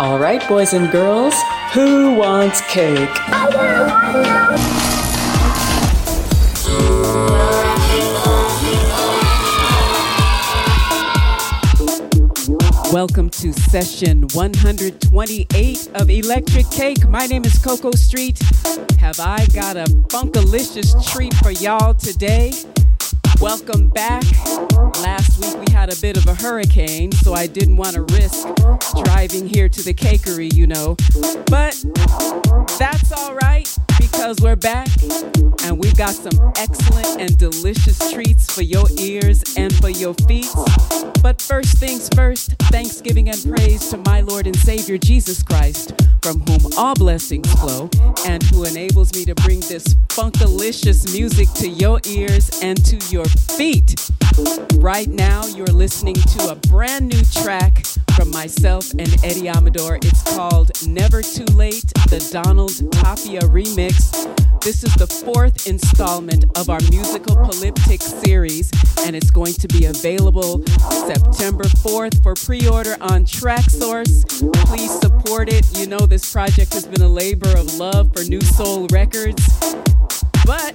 All right, boys and girls, who wants cake? Welcome to session 128 of Electrik Cake. My name is Coco Street. Have I got a funkalicious treat for y'all today? Welcome back. Last week we had a bit of a hurricane, so I didn't want to risk driving here to the cakery, you know. But that's all right because we're back and we've got some excellent and delicious treats for your ears and for your feet. But first things first, thanksgiving and praise to my Lord and Savior Jesus Christ, from whom all blessings flow, and who enables me to bring this funkalicious music to your ears and to your feet. Right now, you're listening to a brand new track from myself and Eddie Amador. It's called Never Too Late, the Donald Tapia remix. This is the fourth installment of our musical polyptych series, and it's going to be available September 4th for pre order on Traxsource. Please support it. You know, this project has been a labor of love for New Soul Records. But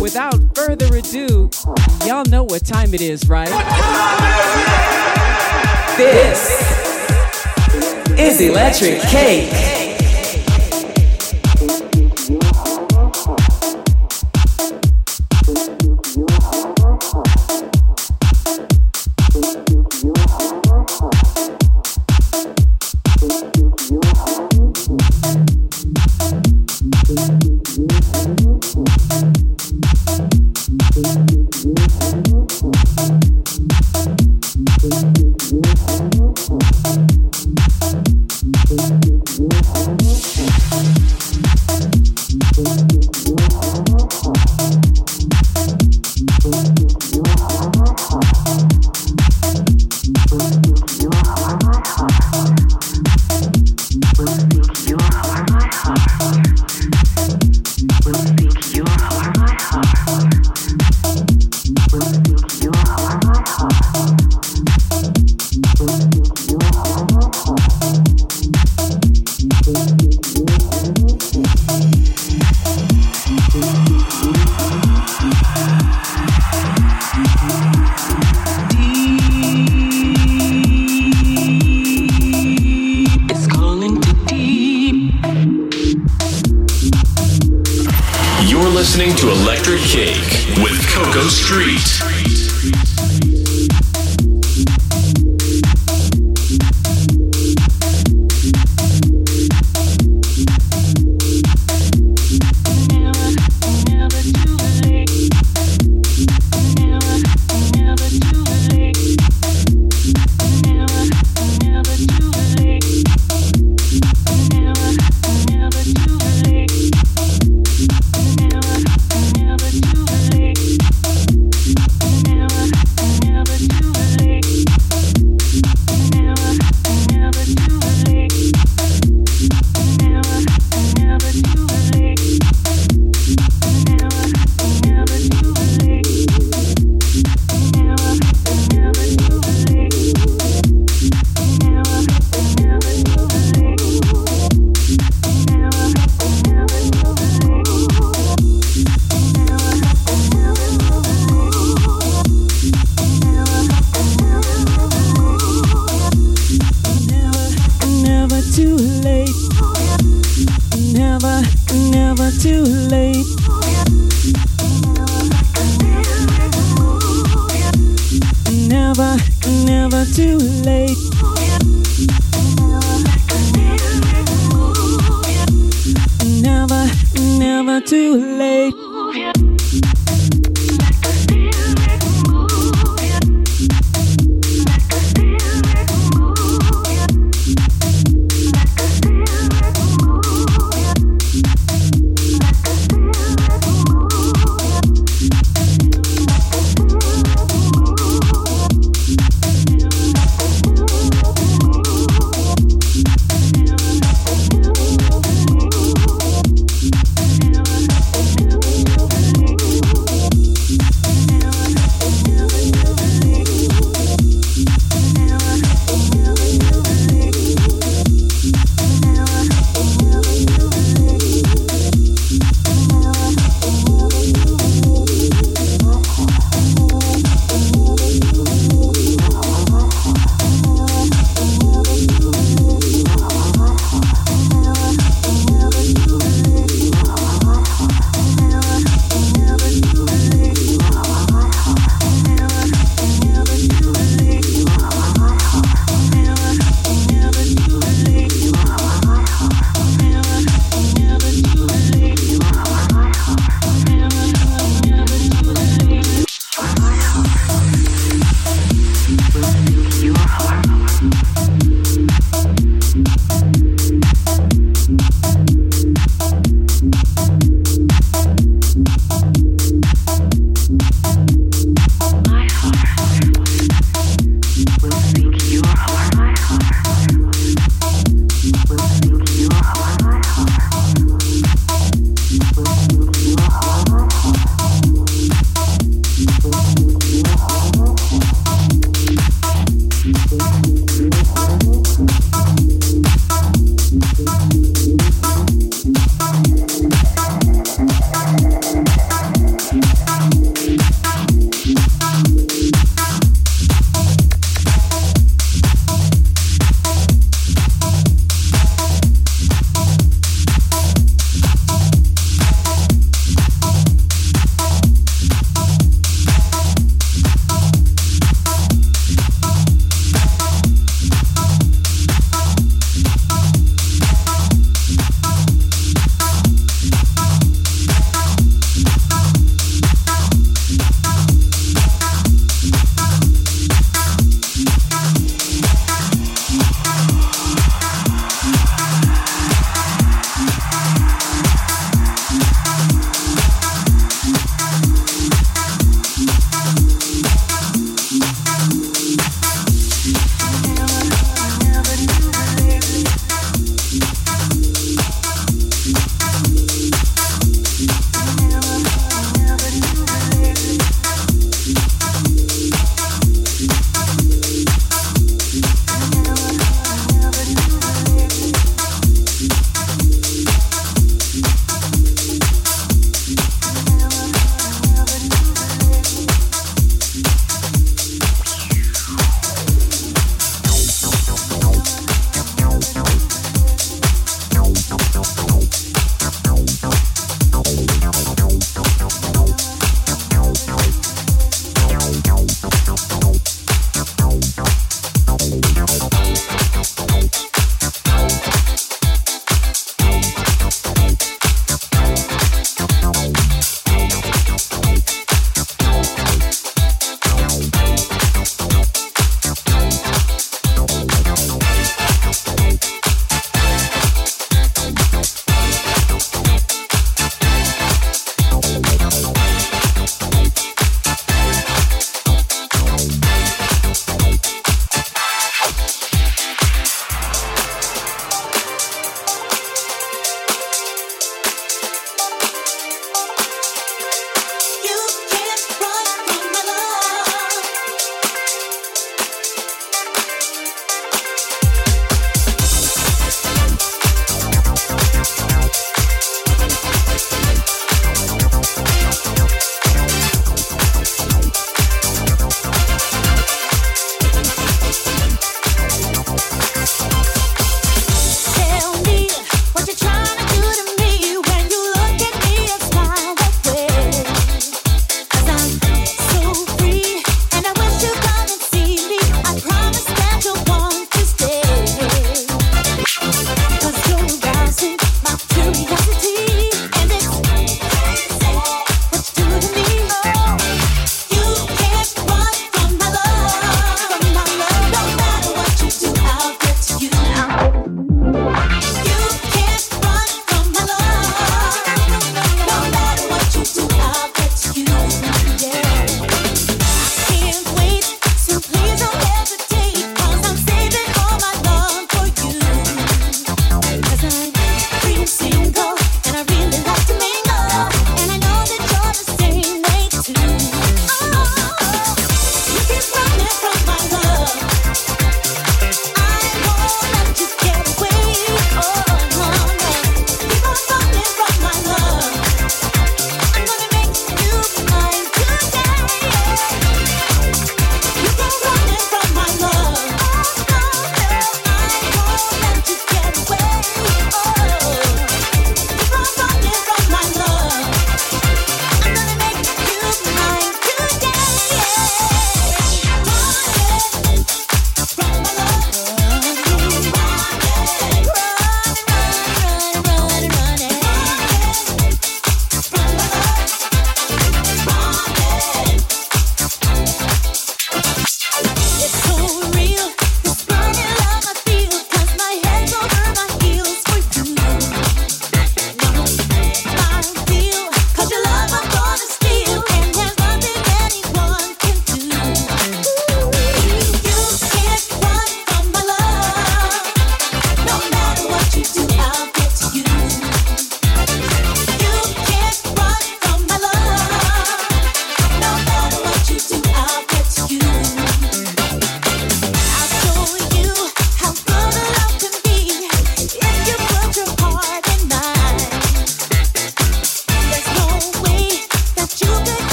without further ado, y'all know what time it is, right? This is Electrik Cake.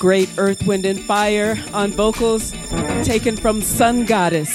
Great Earth, Wind, and Fire on vocals, taken from Sun Goddess.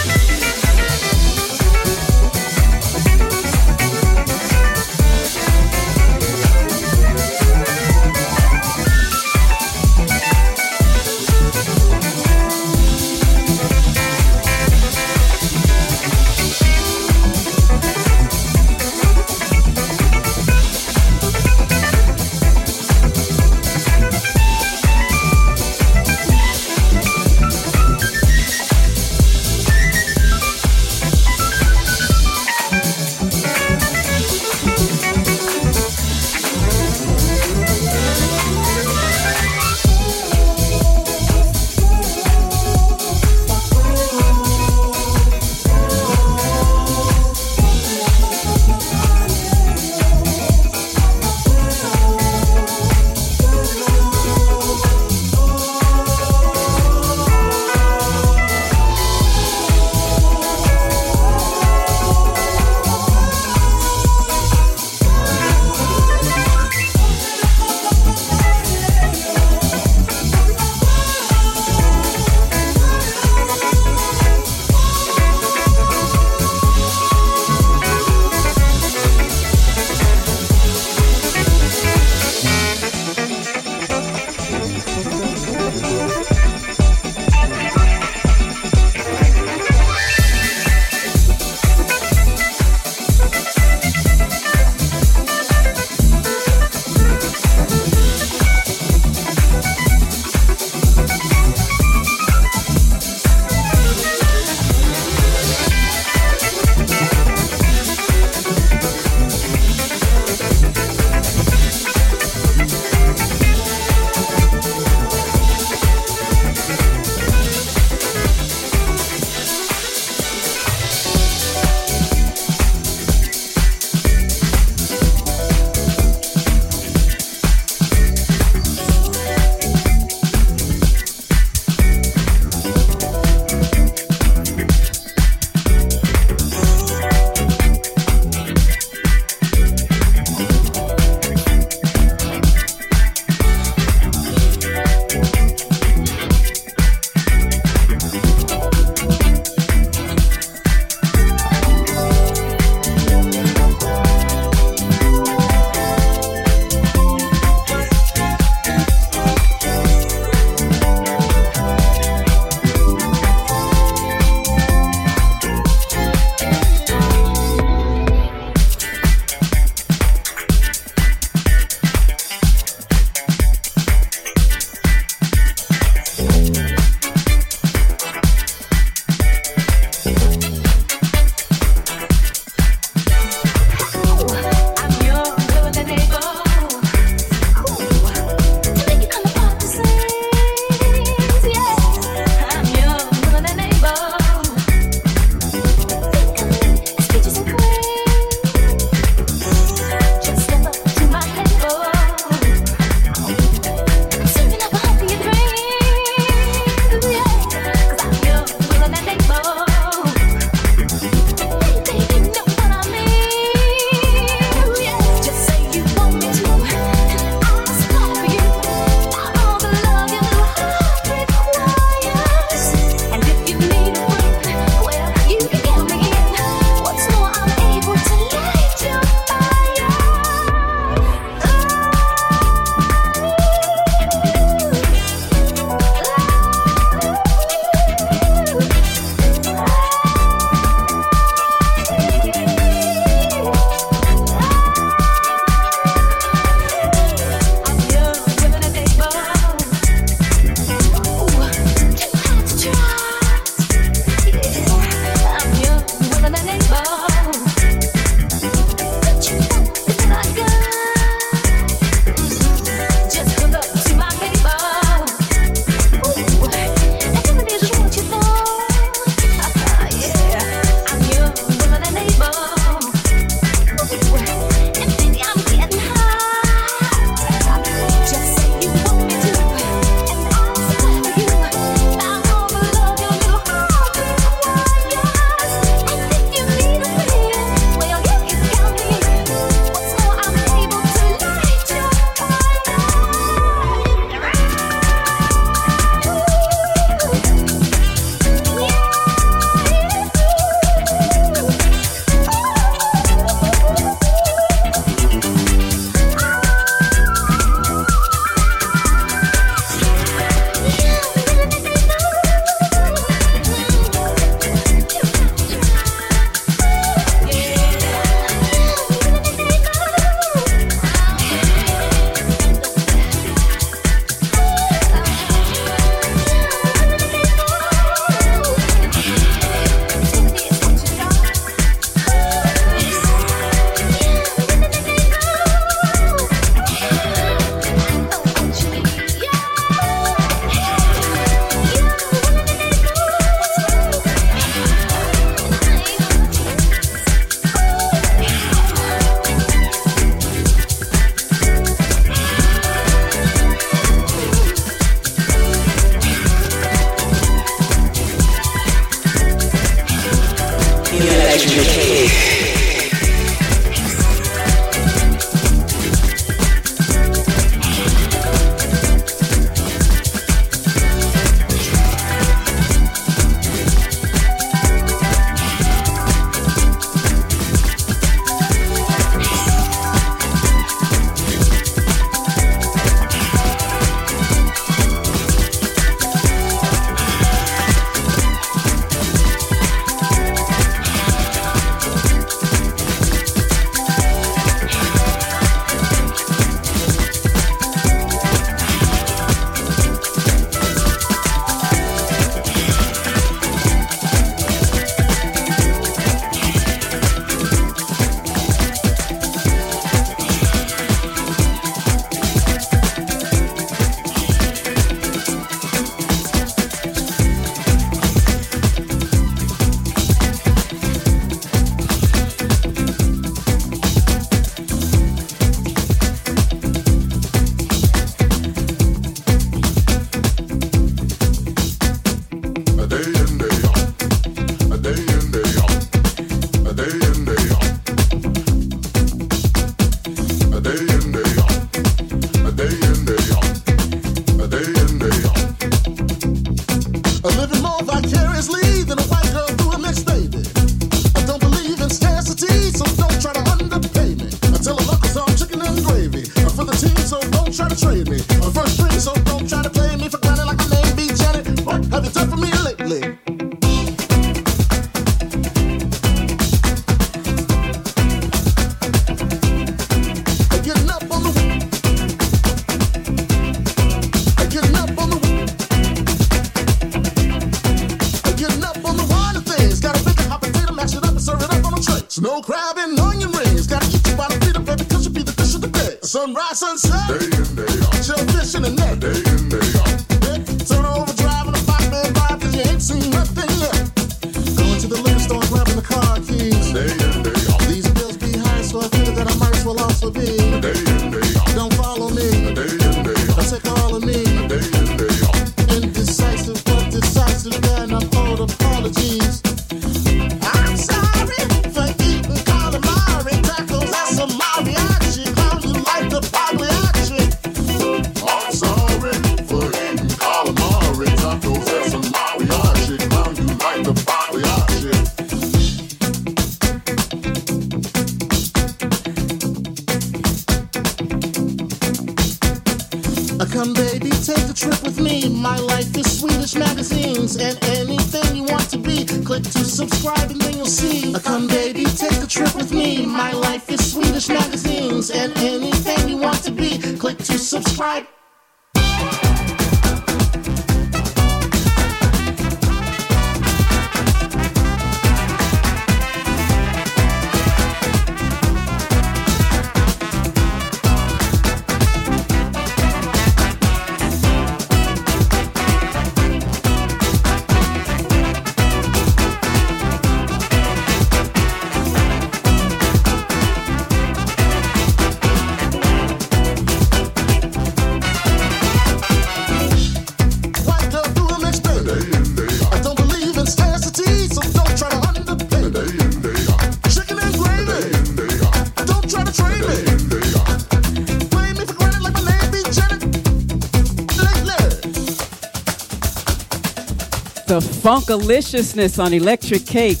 Funkaliciousness on Electrik Cake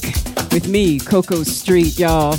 with me, Coco Street, y'all.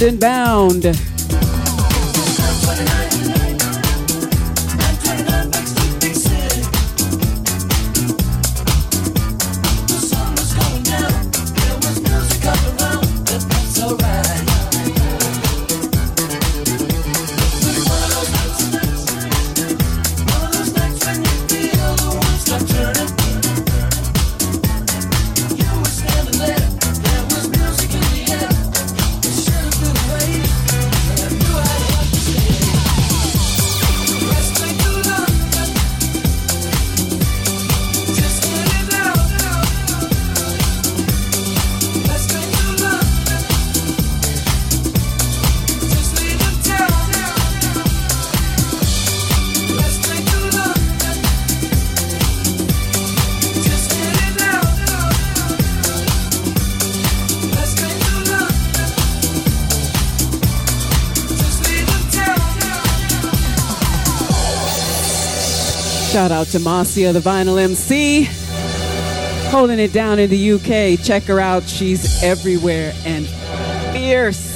London bound. out to Marcia, the vinyl MC, holding it down in the UK. Check her out, she's everywhere and fierce.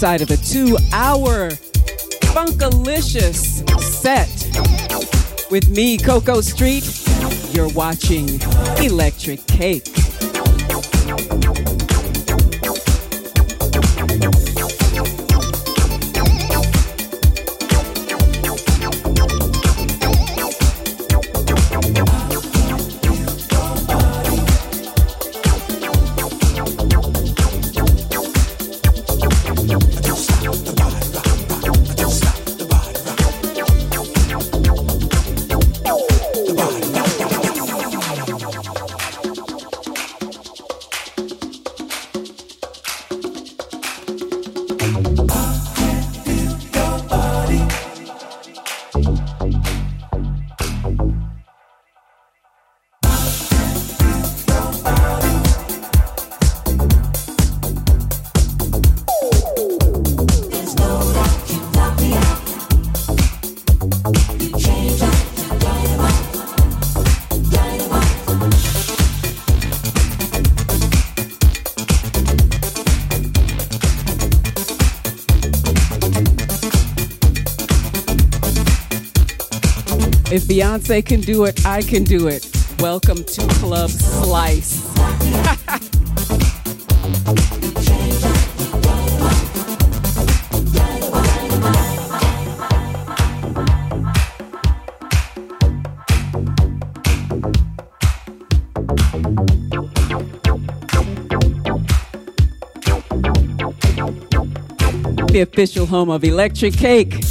Inside of a two hour funkalicious set with me, Coco Street. You're watching Electrik Cake. Beyonce can do it, I can do it. Welcome to Club Slice. the official home of Electrik Cake.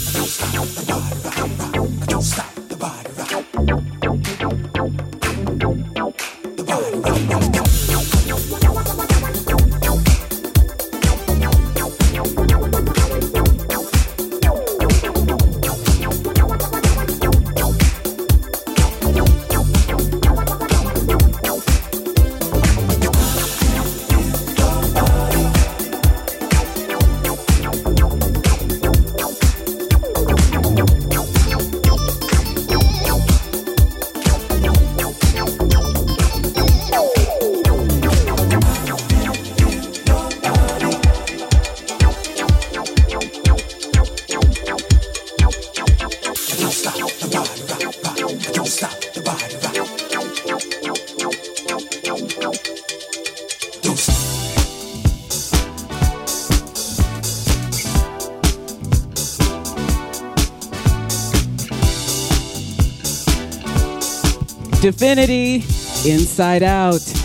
Diviniti, Inside Out.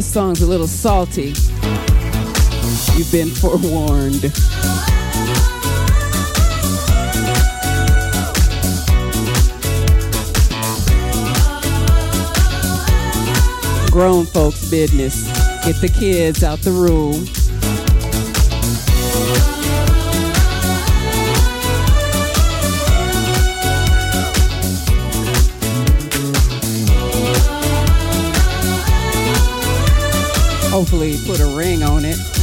This song's a little salty. You've been forewarned. Grown folks' business. Get the kids out the room. Hopefully, put a ring on it.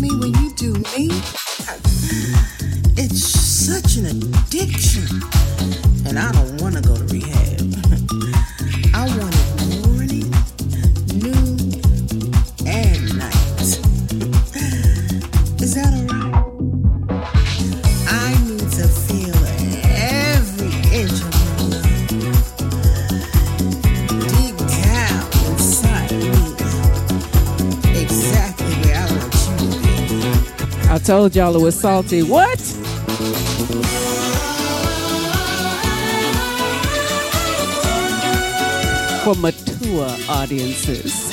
me when you do me? It's such an addiction. And I don't want to go to rehab. Told y'all it was salty. What? For mature audiences.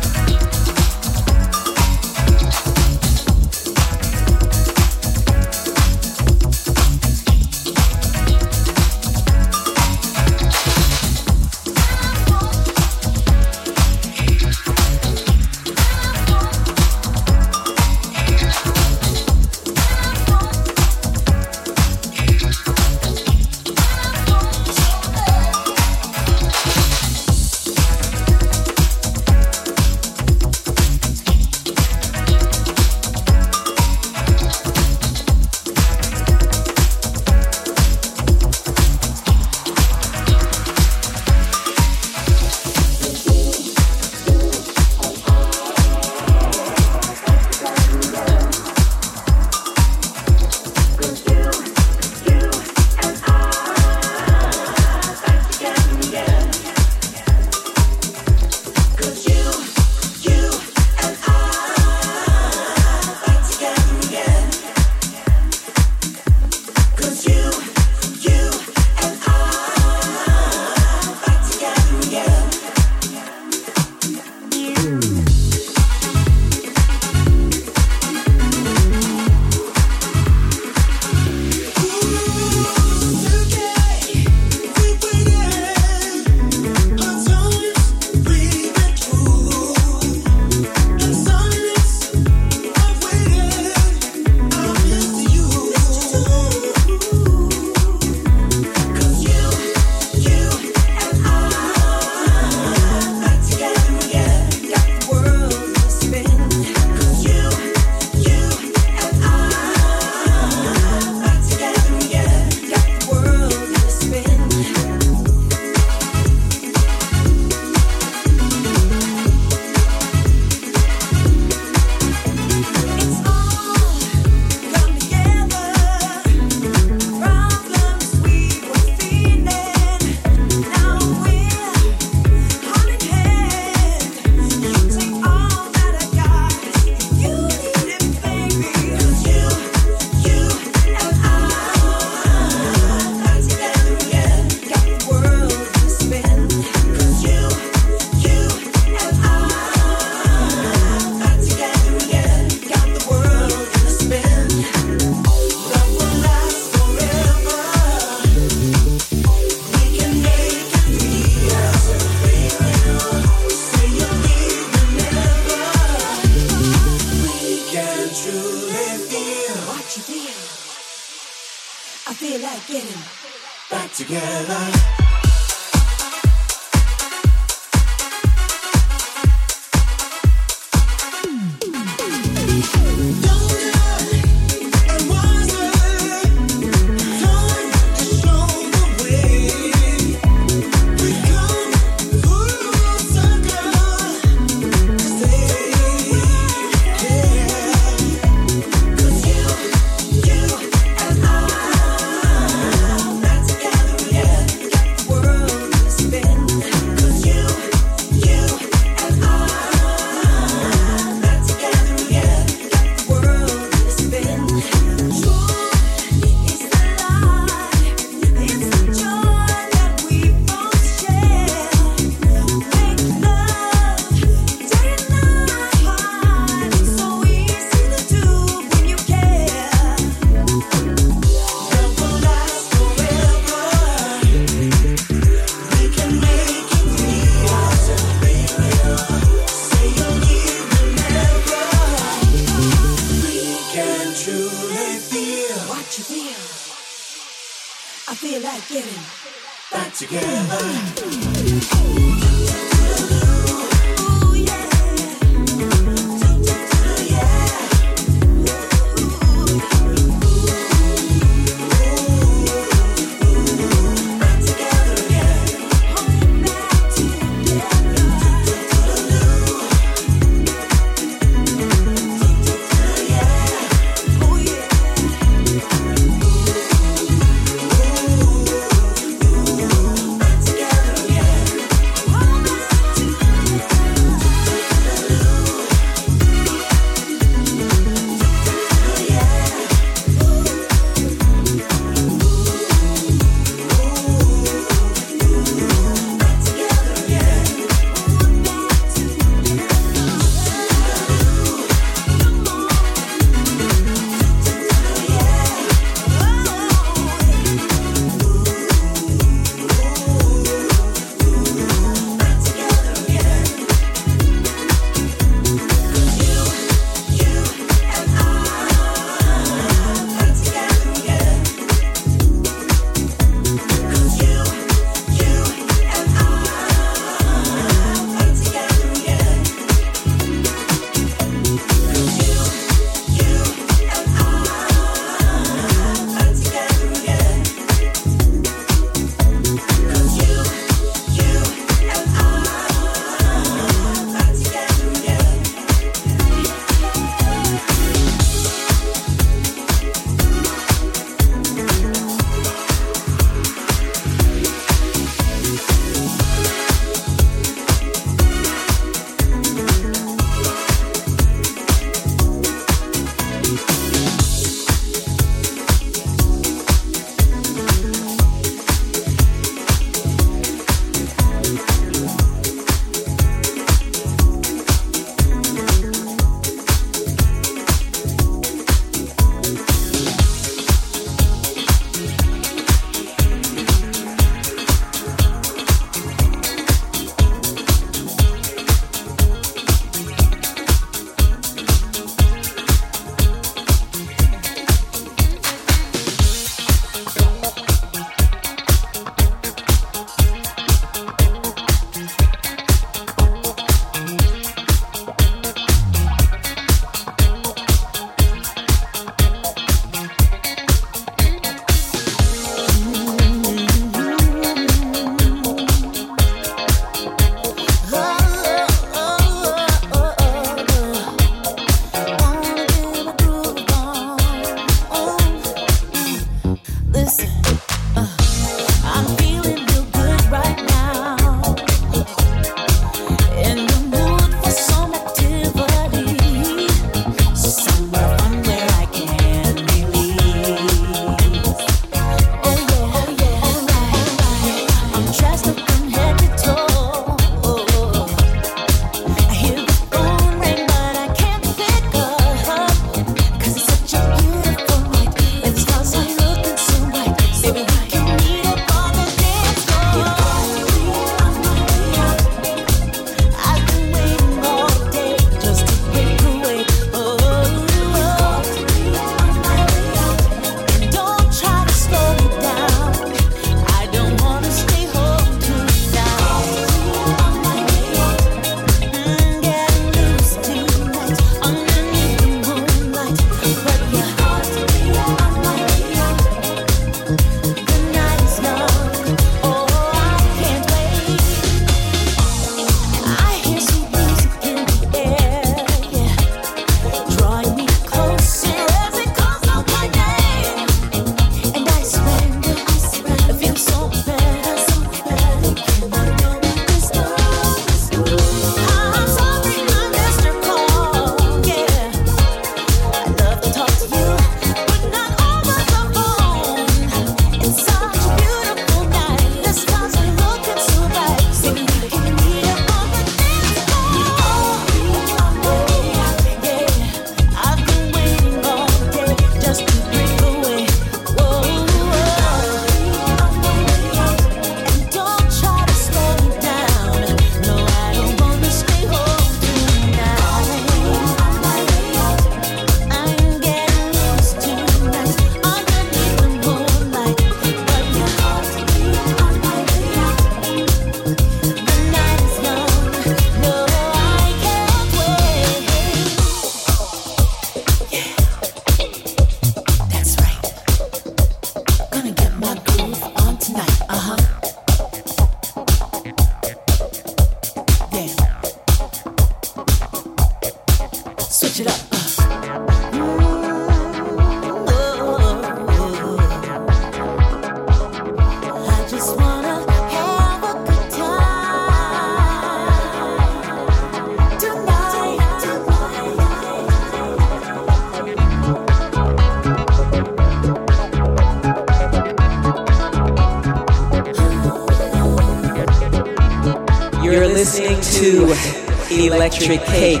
Electrik Cake.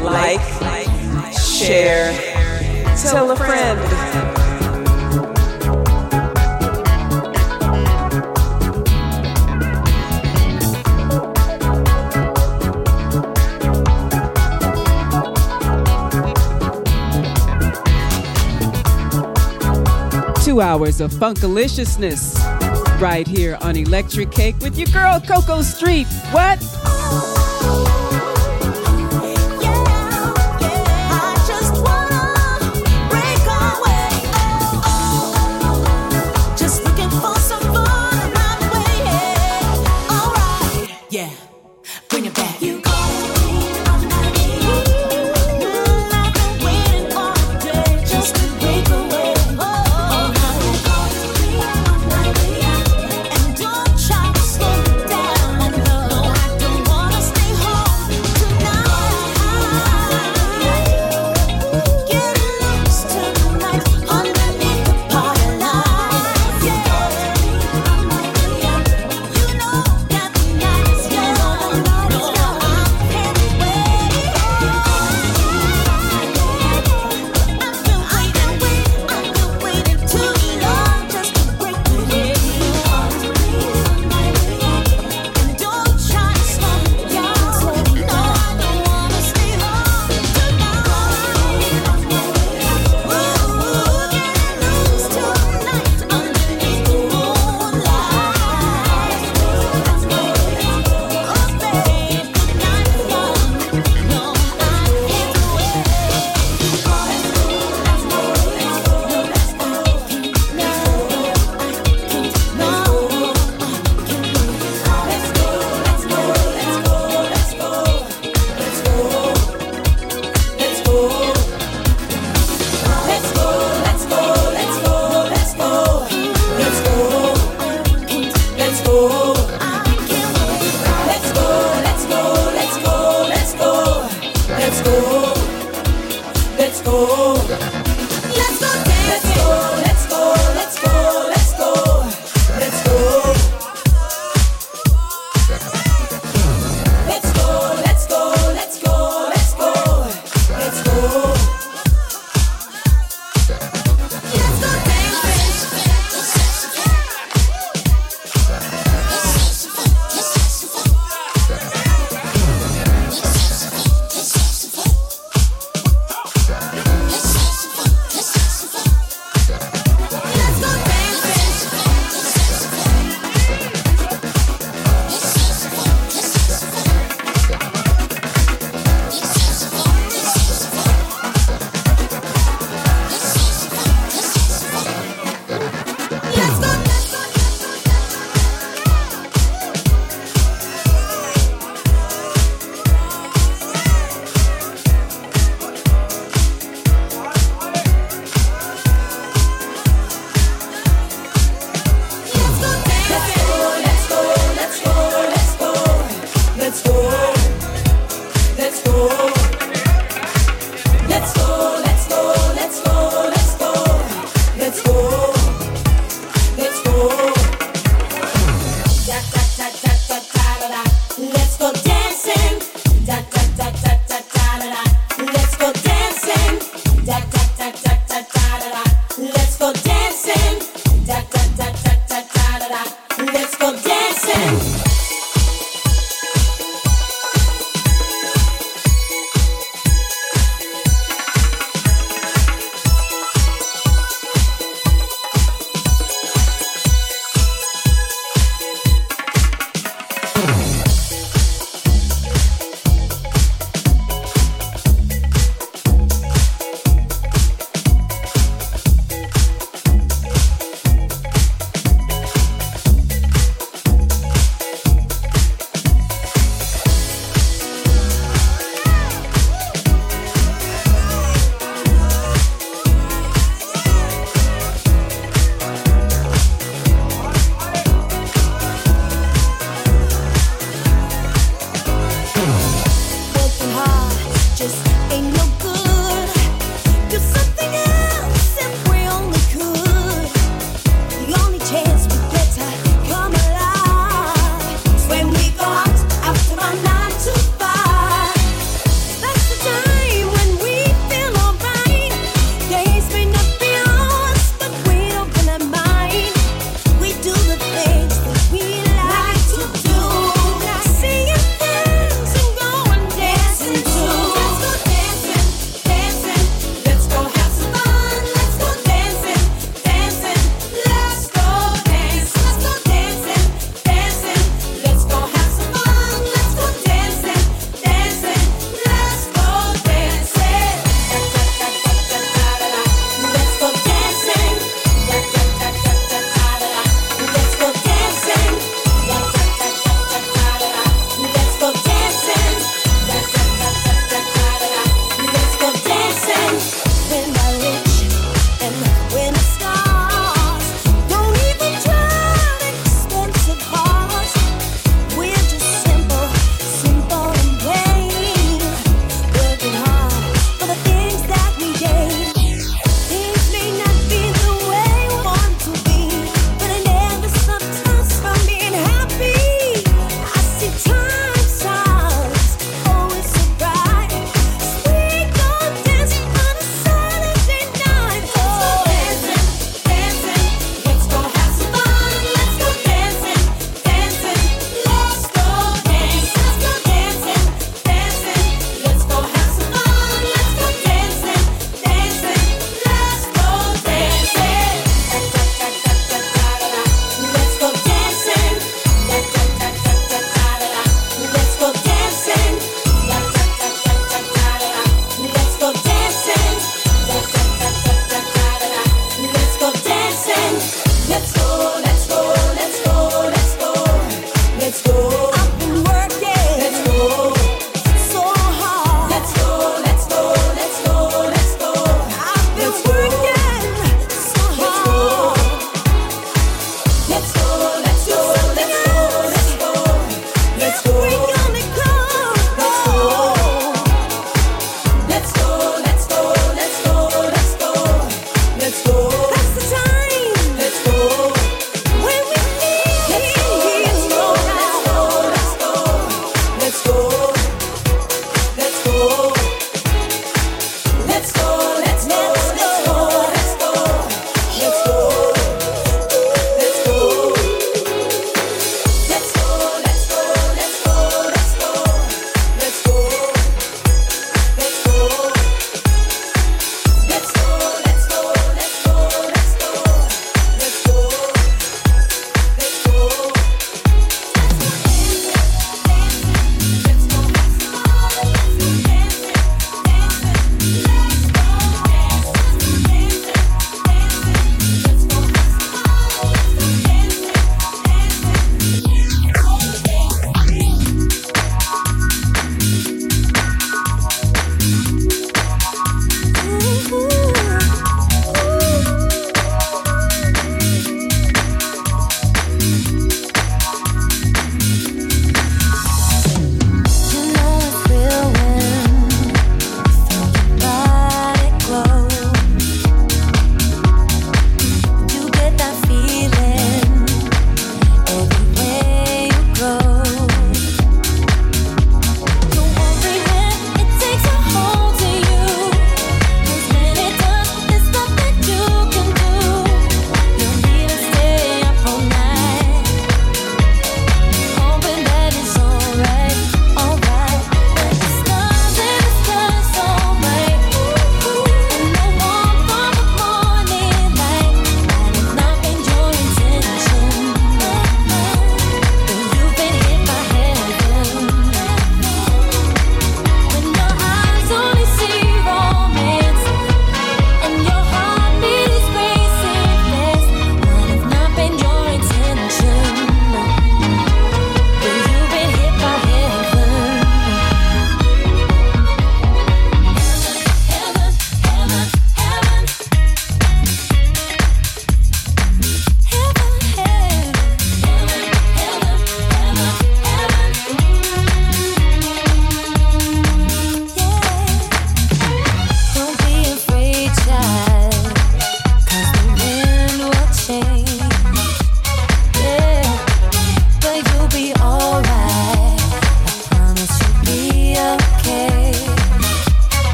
Like, share, tell a friend. Two hours of funkaliciousness right here on Electrik Cake with your girl Coco Street. What?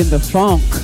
In the funk.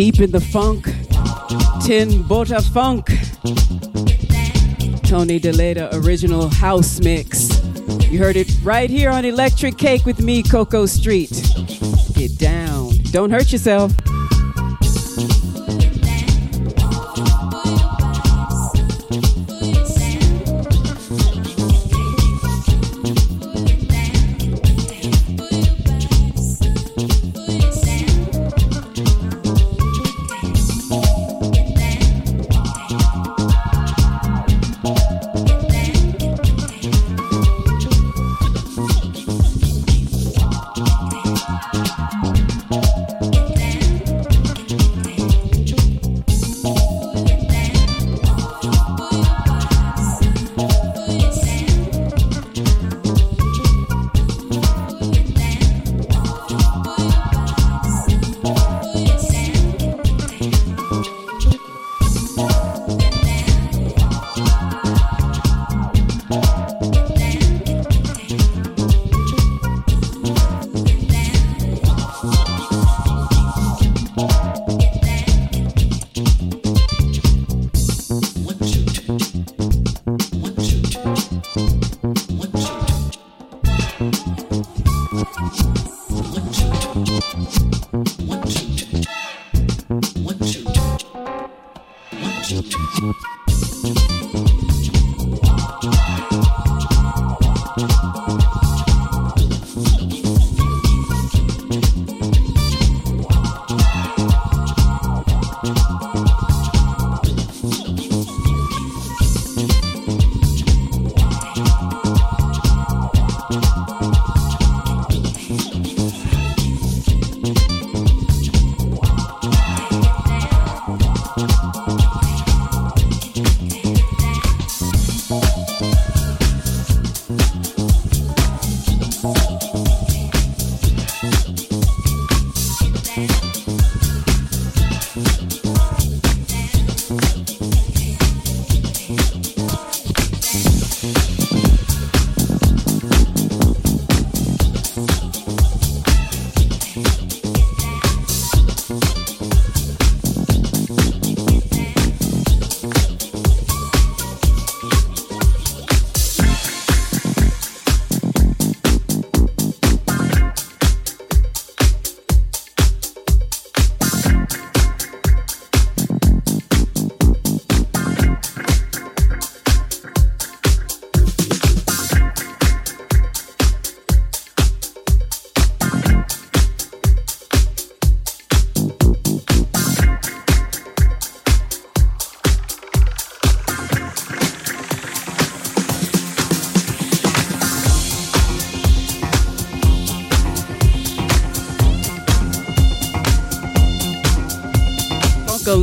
Deep in the funk. Tin Bota Funk. Tony Deleda original house mix. You heard it right here on Electrik Cake with me, Coco Street. Get down. Don't hurt yourself.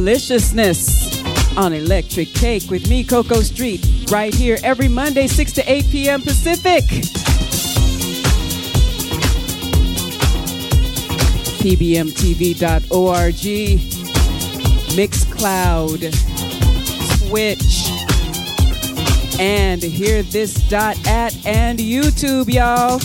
Funkaliciousness on Electrik Cake with me, Coco Street, right here every Monday, 6 to 8 p.m. Pacific. PBMTV.org, Mixcloud, Twitch, and hear this dot at and YouTube, y'all.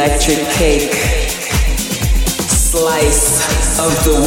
Electric cake. Slice of the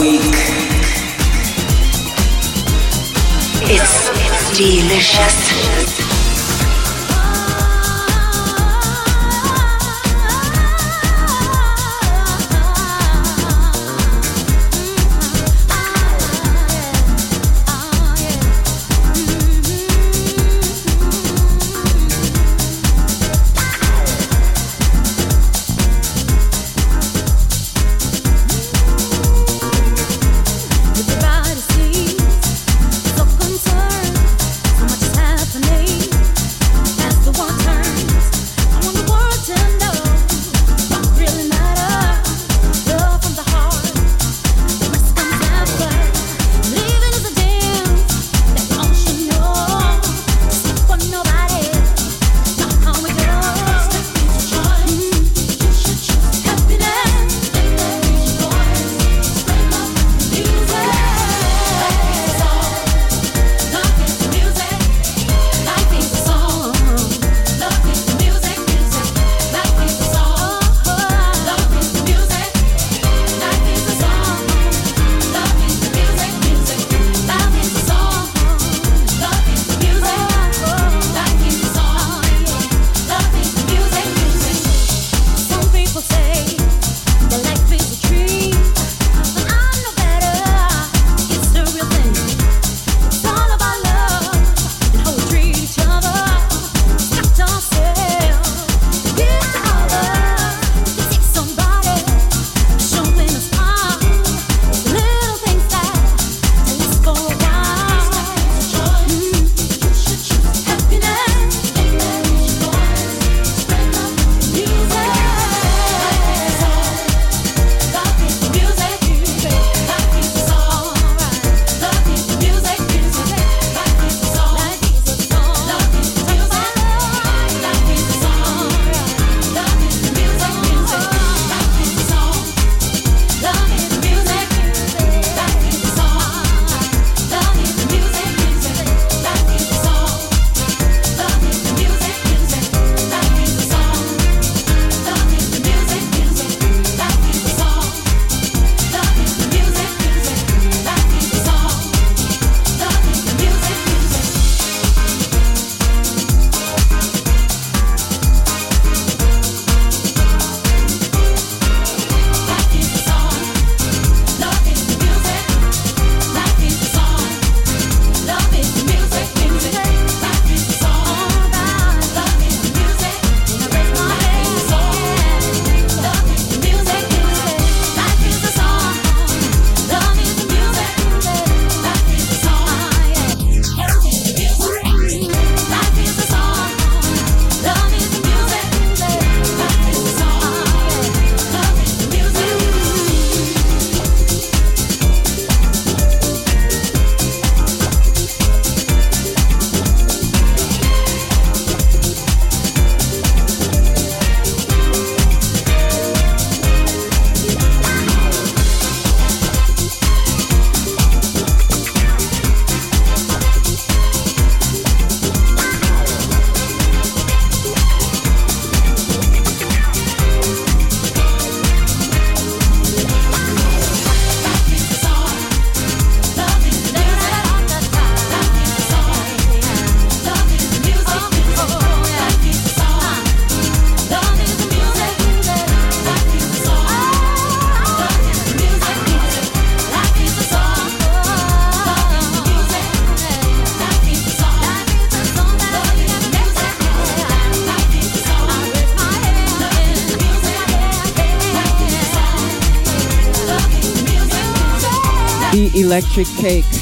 electrik cake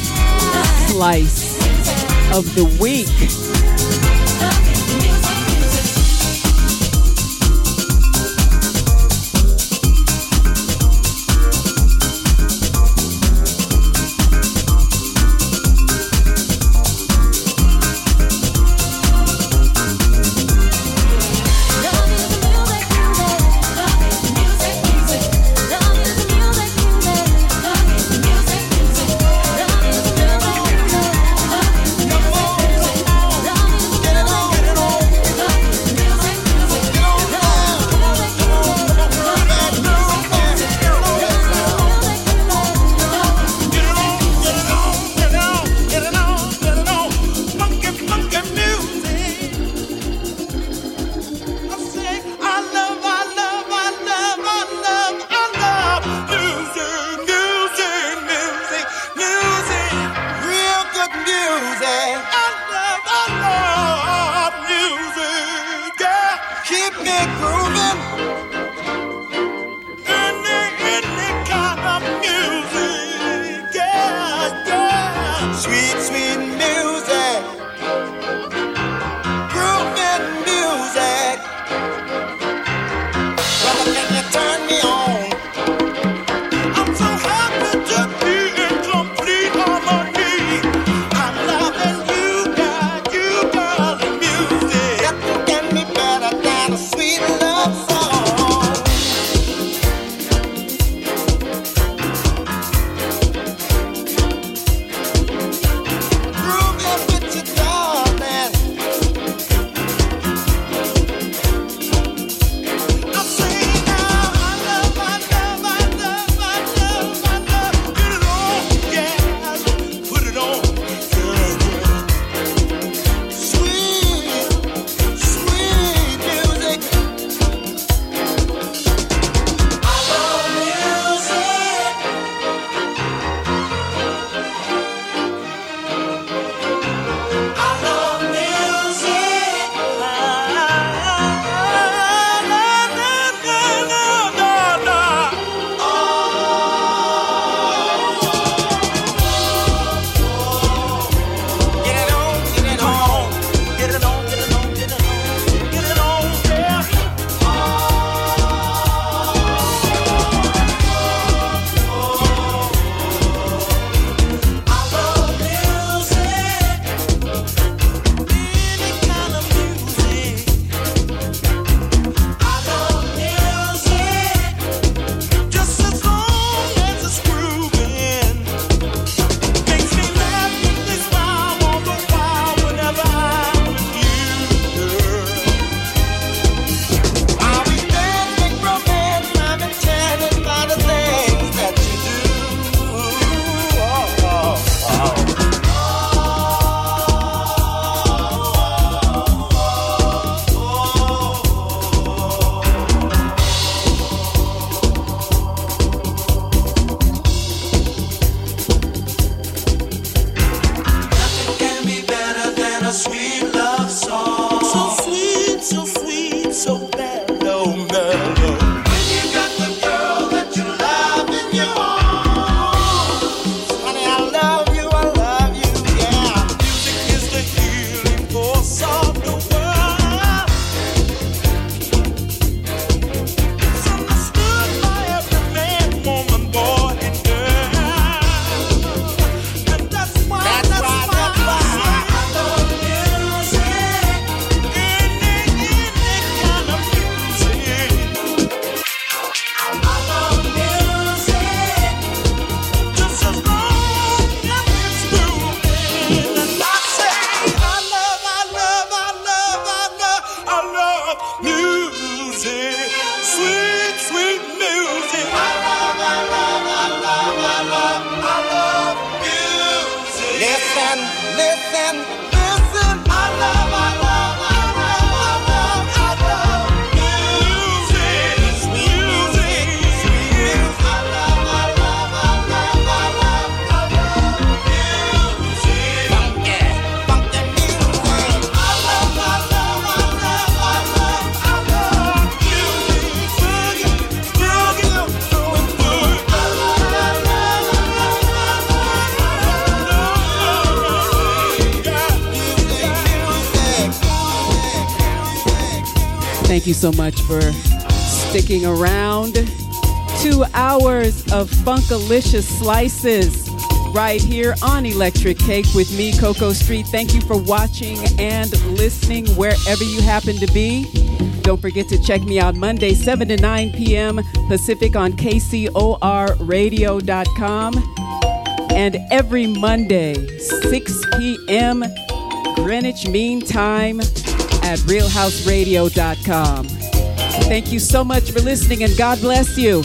it. Thank you so much for sticking around. Two hours of Funkalicious slices right here on Electrik Cake with me, Coco Street. Thank you for watching and listening wherever you happen to be. Don't forget to check me out Monday, 7 to 9 p.m. Pacific on KCORradio.com. And every Monday, 6 p.m. Greenwich Mean Time at realhouseradio.com. Thank you so much for listening and God bless you.